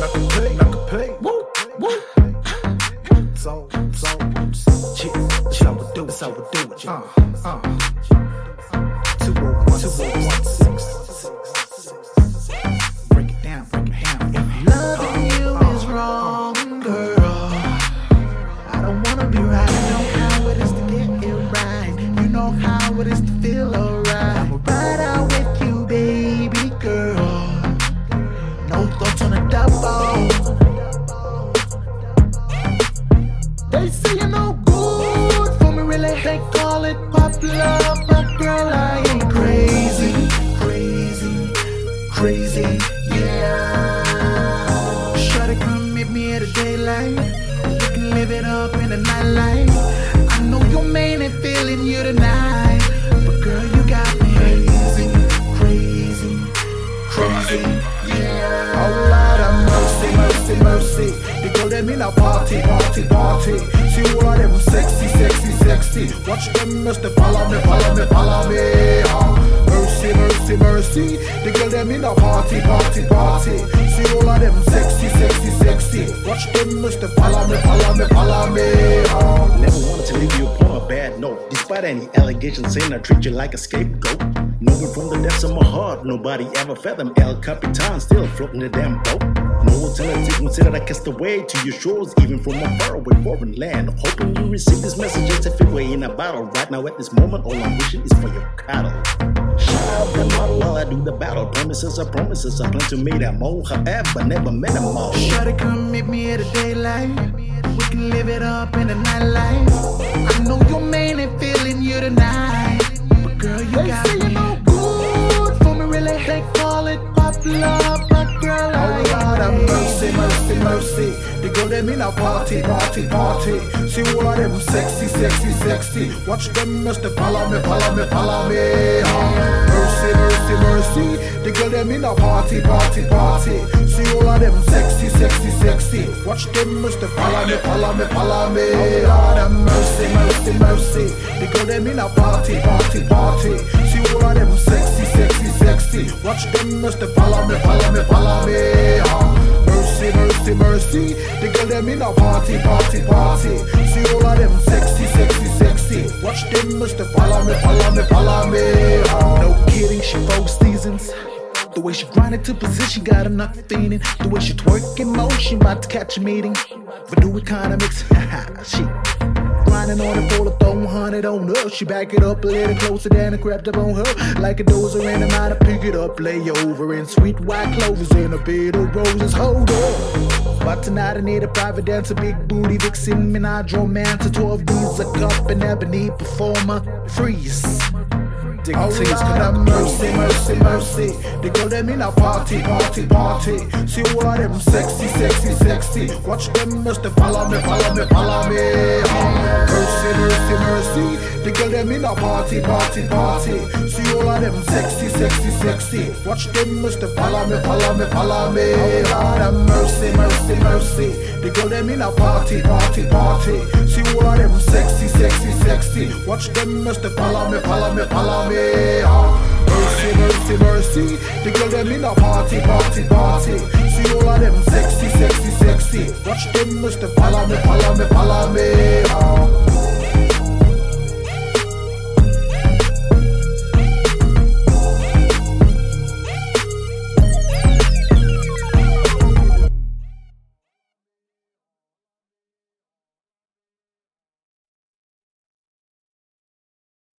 knock a pay, knock a pay. Woo, woo. So, so, shit, that's how we do, that's how we do it. Uh, uh. Two oh one, two one six. Break it down, break it down. If Loving you is wrong, girl. I don't wanna be right. I know how it is to get it right. You know how it is to call it pop love, but girl, I ain't crazy, crazy, crazy, yeah. Shawty, come meet me at the daylight. We can live it up in the nightlife. I know your man ain't feeling you tonight, but girl, you got me crazy, crazy, crazy, yeah. Oh Lord have mercy, mercy, mercy. They go them in a party, party, party. See all of them sexy, sexy, sexy. Watch them must follow me, follow me, follow me. Mercy, mercy, mercy. They go them in a party, party, party. See all of them sexy, sexy, sexy. Watch them must follow me, follow me, follow me. Never wanted to leave you upon a bad note. Despite any allegations saying I treat you like a scapegoat. Knowing from the depths of my heart, nobody ever them. El Capitan still floating the damn boat. No alternative considered I cast away to your shores, even from a faraway foreign land. Hoping you receive this message as if it were in a bottle. Right now, at this moment, all I'm wishing is for your cattle. Shout out the model while I do the battle. Promises are promises. I plan to meet them all. However, never met them all. Shawty, come meet me at the daylight. We can live it up in the nightlife. I know your man ain't feeling you tonight, but girl, you got me. no good mercy. They go them in a party, party, party. See all of them sexy, sexy, sexy. Watch them must follow me, follow me, follow me. Mercy, mercy, mercy. They go them in a party, party, party. See all of them sexy, sexy, sexy. Watch them must follow me, follow me, follow me. Lord have mercy, mercy, mercy. They go them in a party, party, party. See all of them sexy, sexy, sexy. Watch them must follow me, follow me, follow me. Mercy, mercy, mercy. The girl them in a party, party, party. See all of them sexy, sexy, sexy. Watch them must follow me, follow me, follow me. No kidding, she four seasons. The way she grind into position, got enough feeling. The way she twerk in motion, about to catch a meeting. Voodoo economics, she grinding on the pole, throwing hundred on her. She back it up a little closer than I crept up on her. Like a dozer in a mind, I pick it up, lay over in sweet white clovers and a bed of roses. Hold up. But tonight I need a private dancer, big booty vixen, menage romance, a 12 D's, a cup, and ebony performer. Freeze. Oh Dignity is connected. mercy, mercy, mercy. They go them in a party, party, party. See all of them sexy, sexy, sexy. Watch them must follow me, follow me, follow me. Oh, mercy, mercy, mercy. They go them in a party, party, party. See all of them sexy, sexy, sexy. Watch them must follow me, follow me, follow me. Oh Lord have mercy, mercy, mercy. They go them in a party, party, party. See all of them sexy, sexy, sexy. Watch them must follow me, follow me, follow me. Oh, ah. mercy, mercy, mercy. They go them in a party, party, party. See all of them sexy, sexy, sexy. Watch them must follow me, follow me, follow me. Oh. Ah.